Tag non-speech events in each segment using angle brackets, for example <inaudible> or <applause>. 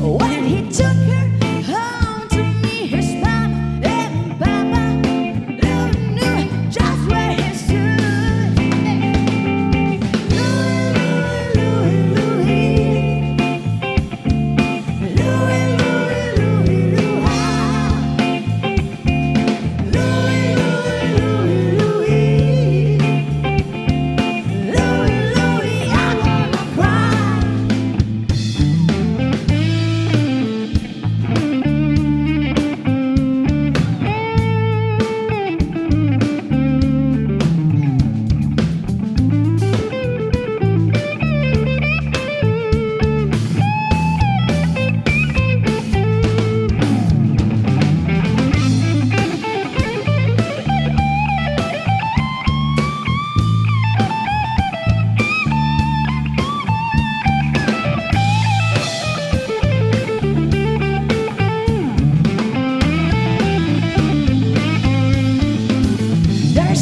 What?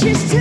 just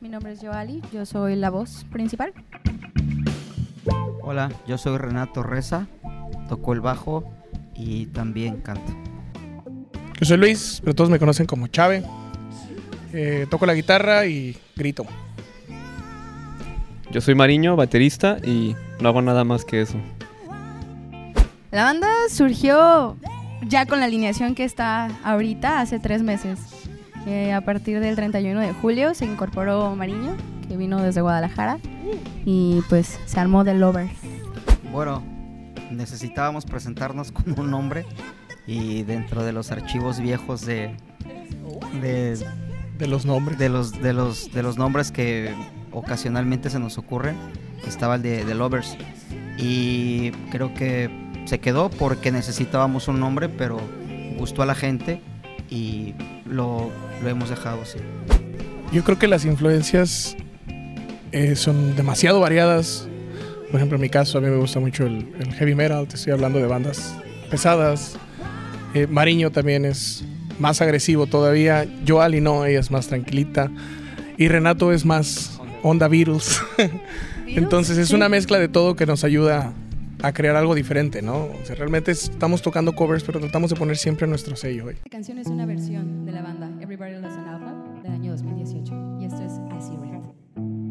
Mi nombre es Joali, yo soy la voz principal. Hola, yo soy Renato Reza, toco el bajo y también canto. Yo soy Luis, pero todos me conocen como Chave. Eh, toco la guitarra y grito. Yo soy Mariño, baterista y no hago nada más que eso. La banda surgió ya con la alineación que está ahorita hace tres meses. Eh, a partir del 31 de julio se incorporó Mariño, que vino desde Guadalajara, y pues se armó The Lovers. Bueno, necesitábamos presentarnos con un nombre y dentro de los archivos viejos de, de, De los nombres. de los, de, los, de los nombres que ocasionalmente se nos ocurren estaba el de The Lovers y creo que se quedó porque necesitábamos un nombre pero gustó a la gente y lo, lo hemos dejado así. Yo creo que las influencias eh, son demasiado variadas. Por ejemplo, en mi caso, a mí me gusta mucho el, el heavy metal. Te estoy hablando de bandas pesadas. Eh, Mariño también es más agresivo todavía. Joali no, ella es más tranquilita. Y Renato es más onda Beatles. <laughs> Entonces es una mezcla de todo que nos ayuda a crear algo diferente, ¿no? O sea, realmente estamos tocando covers, pero tratamos de poner siempre nuestro sello. Esta canción es una versión de la banda Everybody Loves an Alpha del año 2018 y esto es I See Red.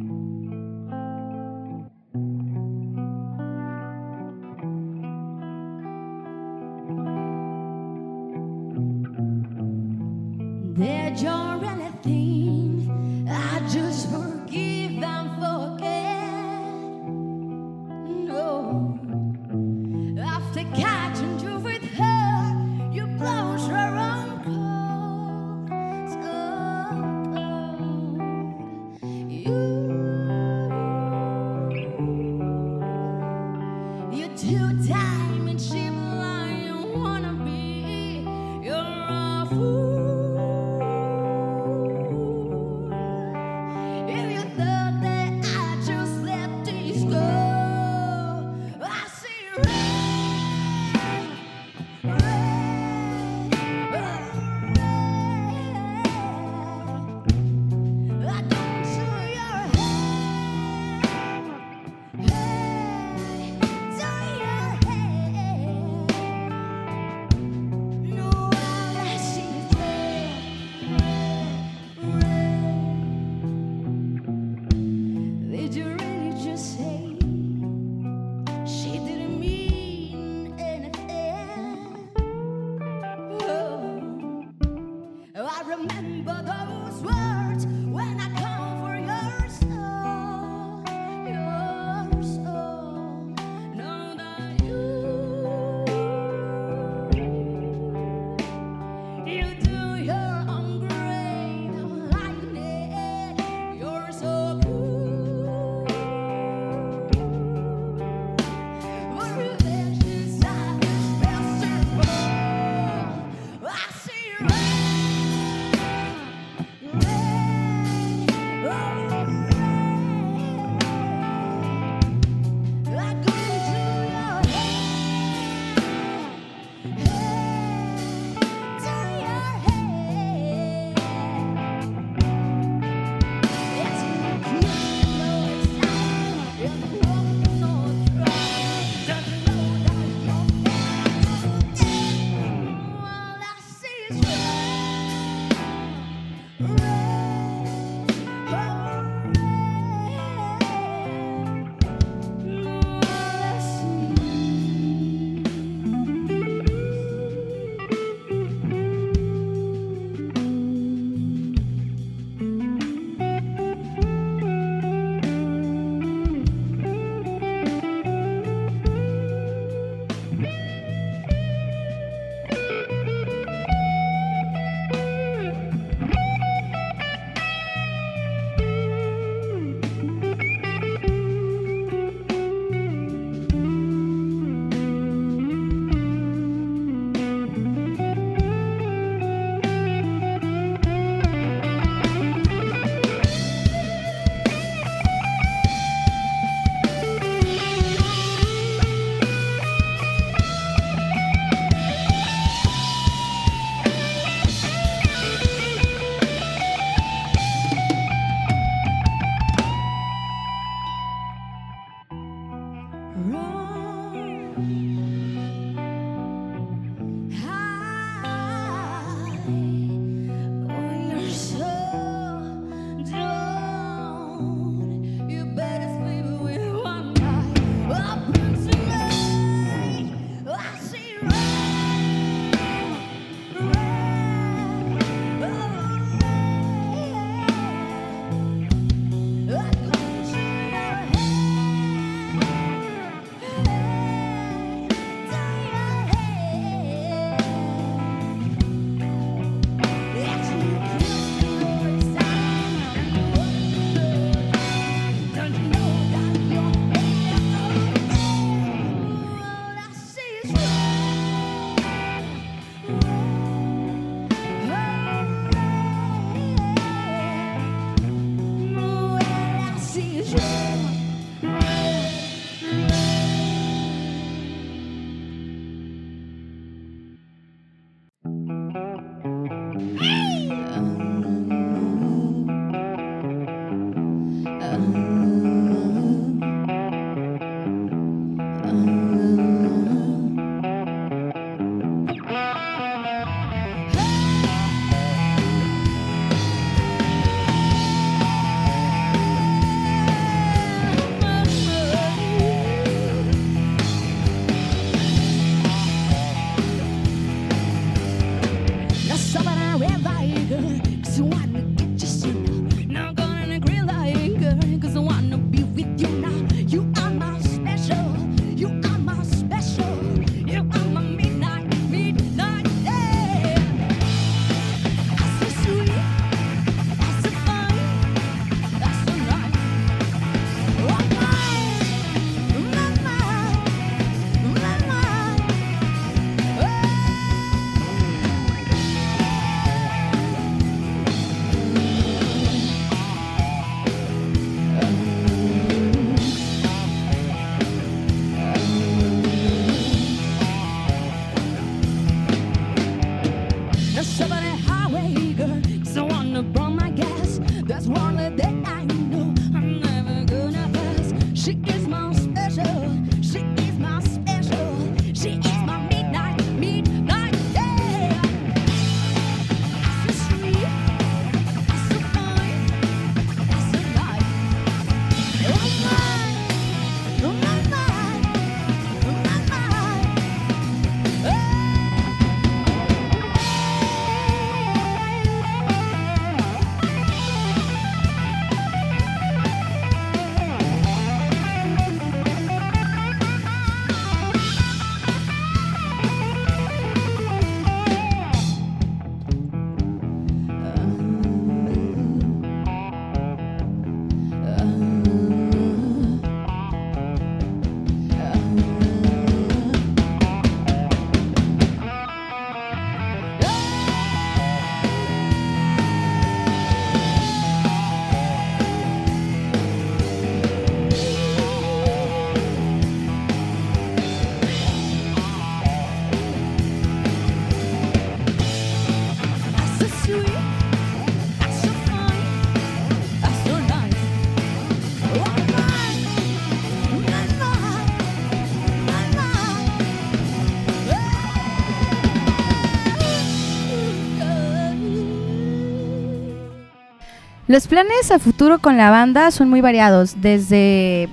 Los planes a futuro con la banda son muy variados. Desde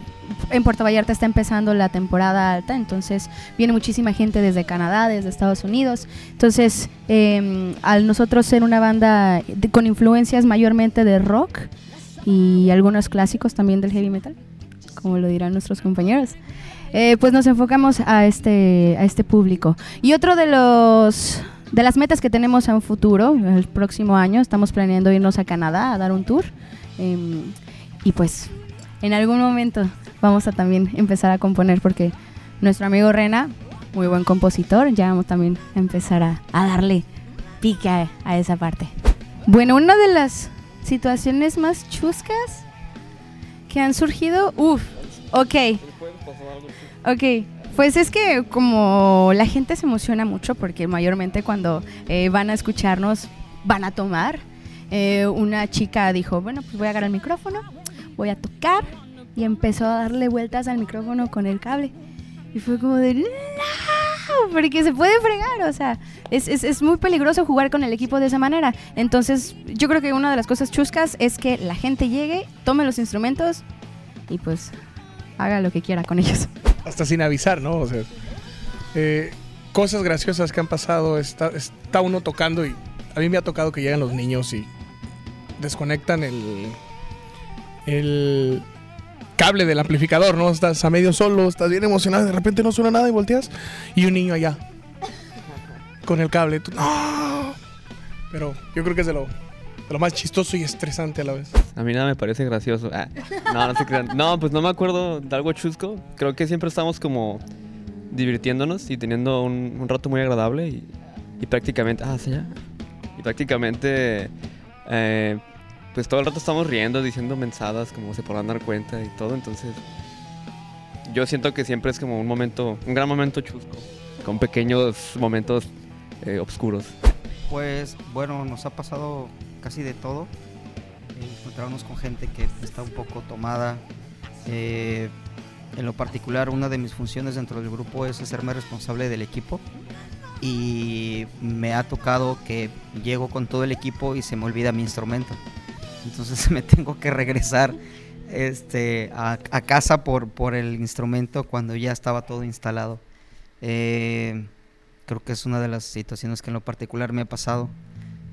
en Puerto Vallarta está empezando la temporada alta, entonces viene muchísima gente desde Canadá, desde Estados Unidos. Entonces, eh, al nosotros ser una banda con influencias mayormente de rock y algunos clásicos también del heavy metal, como lo dirán nuestros compañeros, eh, pues nos enfocamos a este, a este público. Y otro de los de las metas que tenemos a un futuro, el próximo año, estamos planeando irnos a Canadá a dar un tour. em, y pues en algún momento vamos a también empezar a componer porque nuestro amigo Rena, muy buen compositor, ya vamos también a empezar a, darle pique a, a esa parte. Bueno, una de las situaciones más chuscas que han surgido, uff, ok, ok. Pues es que como la gente se emociona mucho porque mayormente cuando eh, van a escucharnos van a tomar, eh, una chica dijo, bueno, pues voy a agarrar el micrófono, voy a tocar y empezó a darle vueltas al micrófono con el cable. Y fue como de, no, porque se puede fregar, o sea, es, es, es muy peligroso jugar con el equipo de esa manera. Entonces, yo creo que una de las cosas chuscas es que la gente llegue, tome los instrumentos y pues haga lo que quiera con ellos. Hasta sin avisar, ¿no? O sea, eh, cosas graciosas que han pasado, está, está uno tocando y a mí me ha tocado que llegan los niños y desconectan el, el cable del amplificador, ¿no? Estás a medio solo, estás bien emocionado, de repente no suena nada y volteas y un niño allá con el cable. ¡no! Pero yo creo que es de lo, lo más chistoso y estresante a la vez. A mí nada me parece gracioso. Ah, no, no se crean. No, pues no me acuerdo de algo chusco. Creo que siempre estamos como divirtiéndonos y teniendo un, un rato muy agradable y, y prácticamente... Ah, sí, ya. Y prácticamente... Eh, pues todo el rato estamos riendo, diciendo mensadas, como se podrán dar cuenta y todo. Entonces, yo siento que siempre es como un momento, un gran momento chusco, con pequeños momentos eh, oscuros. Pues bueno, nos ha pasado casi de todo. Eh, encontrarnos con gente que está un poco tomada. Eh, en lo particular, una de mis funciones dentro del grupo es hacerme responsable del equipo. Y me ha tocado que llego con todo el equipo y se me olvida mi instrumento. Entonces <laughs> me tengo que regresar este, a, casa por, por el instrumento cuando ya estaba todo instalado. Eh, creo que es una de las situaciones que en lo particular me ha pasado.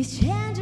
He's changing.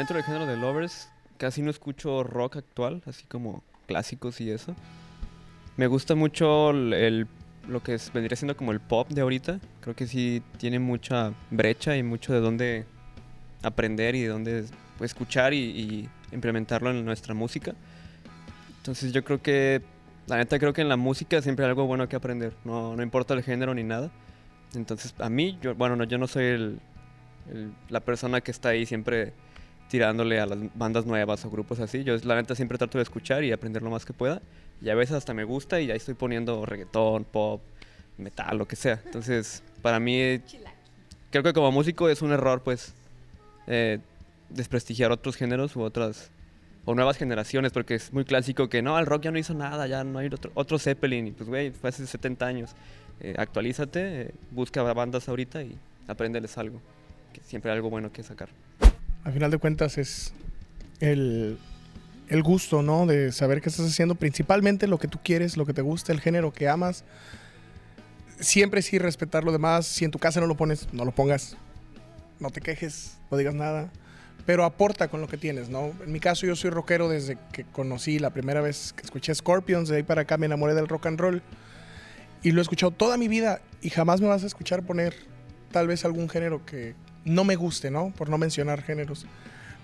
Dentro del género de Lovers casi no escucho rock actual, así como clásicos y eso. Me gusta mucho el, el- lo que es- vendría siendo como el pop de ahorita. Creo que sí tiene mucha brecha y mucho de dónde aprender y de dónde escuchar y, y implementarlo en nuestra música. Entonces yo creo que, la neta creo que en la música siempre hay algo bueno que aprender, no, no importa el género ni nada. Entonces a mí, yo, bueno, no, yo no soy el, el- la persona que está ahí siempre tirándole a las bandas nuevas o grupos así. Yo la neta siempre trato de escuchar y aprender lo más que pueda. Y a veces hasta me gusta y ahí estoy poniendo reggaetón, pop, metal, lo que sea. Entonces, para mí, creo que como músico es un error, pues, eh, desprestigiar otros géneros u otras o nuevas generaciones, porque es muy clásico que no, el rock ya no hizo nada, ya no hay otro, otro Zeppelin, y pues, güey, fue hace 70 años. Eh, actualízate, eh, busca bandas ahorita y apréndeles algo, que siempre hay algo bueno que sacar. Al final de cuentas es el, el gusto, ¿no? De saber qué estás haciendo, principalmente lo que tú quieres, lo que te gusta, el género que amas. Siempre sí respetar lo demás. Si en tu casa no lo pones, no lo pongas. No te quejes, no digas nada. Pero aporta con lo que tienes, ¿no? En mi caso yo soy rockero desde que conocí la primera vez que escuché Scorpions. De ahí para acá me enamoré del rock and roll. Y lo he escuchado toda mi vida y jamás me vas a escuchar poner tal vez algún género que no me guste, ¿no? Por no mencionar géneros.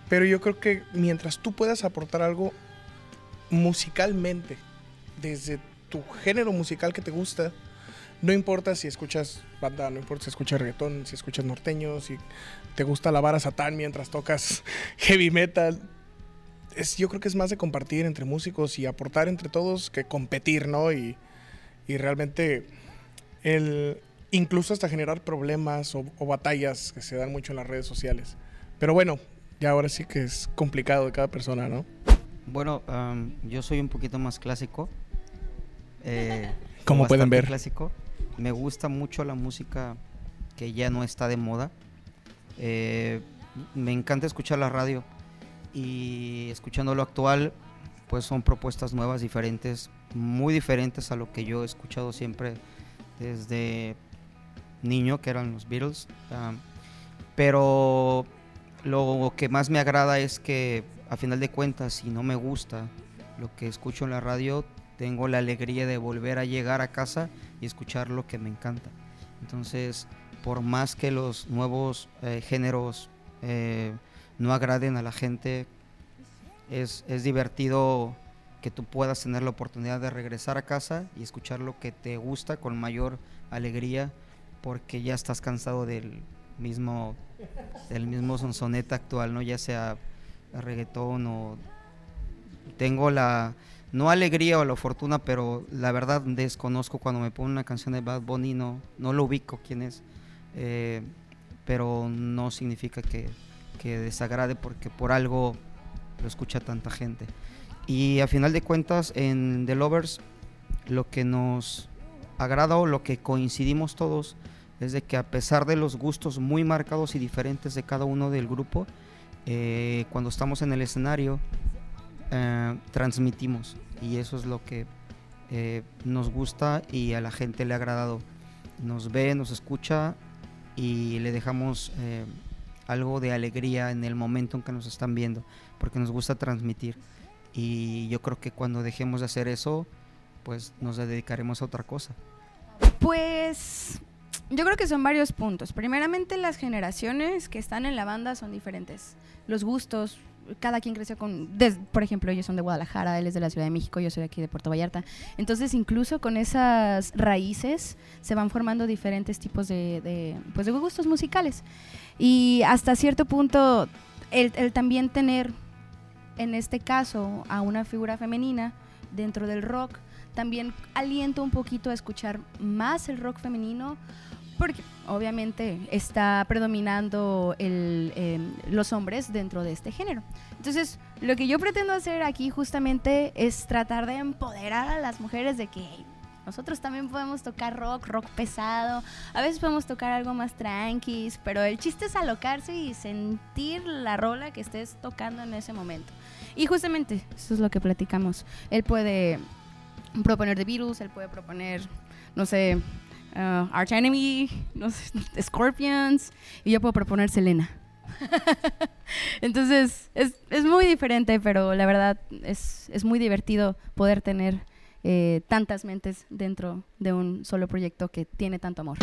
Pero yo creo que mientras tú puedas aportar algo musicalmente, desde tu género musical que te gusta, no importa si escuchas banda, no importa si escuchas reggaetón, si escuchas norteño, si te gusta lavar a Satán mientras tocas <laughs> heavy metal. Es, yo creo que es más de compartir entre músicos y aportar entre todos que competir, ¿no? Y, y realmente el, incluso hasta generar problemas o, o batallas que se dan mucho en las redes sociales. Pero bueno, ya ahora sí que es complicado de cada persona, ¿no? Bueno, am, yo soy un poquito más clásico. eh, <laughs> Como pueden ver. Clásico. Me gusta mucho la música que ya no está de moda. Eh, me encanta escuchar la radio y escuchando lo actual, pues son propuestas nuevas, diferentes, muy diferentes a lo que yo he escuchado siempre desde niño, que eran los Beatles. Am, pero lo que más me agrada es que a final de cuentas, si no me gusta lo que escucho en la radio, tengo la alegría de volver a llegar a casa y escuchar lo que me encanta. Entonces, por más que los nuevos eh, géneros eh, no agraden a la gente, es, es divertido que tú puedas tener la oportunidad de regresar a casa y escuchar lo que te gusta con mayor alegría porque ya estás cansado del mismo del mismo sonsoneta actual, ¿no? Ya sea reggaetón o tengo la no alegría o la fortuna, pero la verdad desconozco cuando me ponen una canción de Bad Bunny, no, no lo ubico quién es, eh, pero no significa que, que desagrade porque por algo lo escucha tanta gente. Y a final de cuentas, en The Lovers, lo que nos agrada o lo que coincidimos todos es de que a pesar de los gustos muy marcados y diferentes de cada uno del grupo, eh, cuando estamos en el escenario, eh, transmitimos y eso es lo que eh, nos gusta y a la gente le ha agradado. Nos ve, nos escucha y le dejamos eh, algo de alegría en el momento en que nos están viendo, porque nos gusta transmitir. Y yo creo que cuando dejemos de hacer eso, pues nos dedicaremos a otra cosa. Pues yo creo que son varios puntos. Primeramente las generaciones que están en la banda son diferentes. Los gustos, cada quien creció con, por ejemplo, ellos son de Guadalajara, él es de la Ciudad de México, yo soy de aquí de Puerto Vallarta. Entonces incluso con esas raíces se van formando diferentes tipos de, pues, de gustos musicales. Y hasta cierto punto el también tener, en este caso, a una figura femenina dentro del rock, también aliento un poquito a escuchar más el rock femenino porque obviamente está predominando el, eh, los hombres dentro de este género. Entonces, lo que yo pretendo hacer aquí justamente es tratar de empoderar a las mujeres de que nosotros también podemos tocar rock, rock pesado, a veces podemos tocar algo más tranquis, pero el chiste es alocarse y sentir la rola que estés tocando en ese momento. Y justamente eso es lo que platicamos. Él puede proponer The Beatles, él puede proponer, no sé, uh, Arch Enemy, no sé, <laughs> Scorpions, y yo puedo proponer Selena. <laughs> Entonces, es, es muy diferente, pero la verdad es, es muy divertido poder tener eh, tantas mentes dentro de un solo proyecto que tiene tanto amor.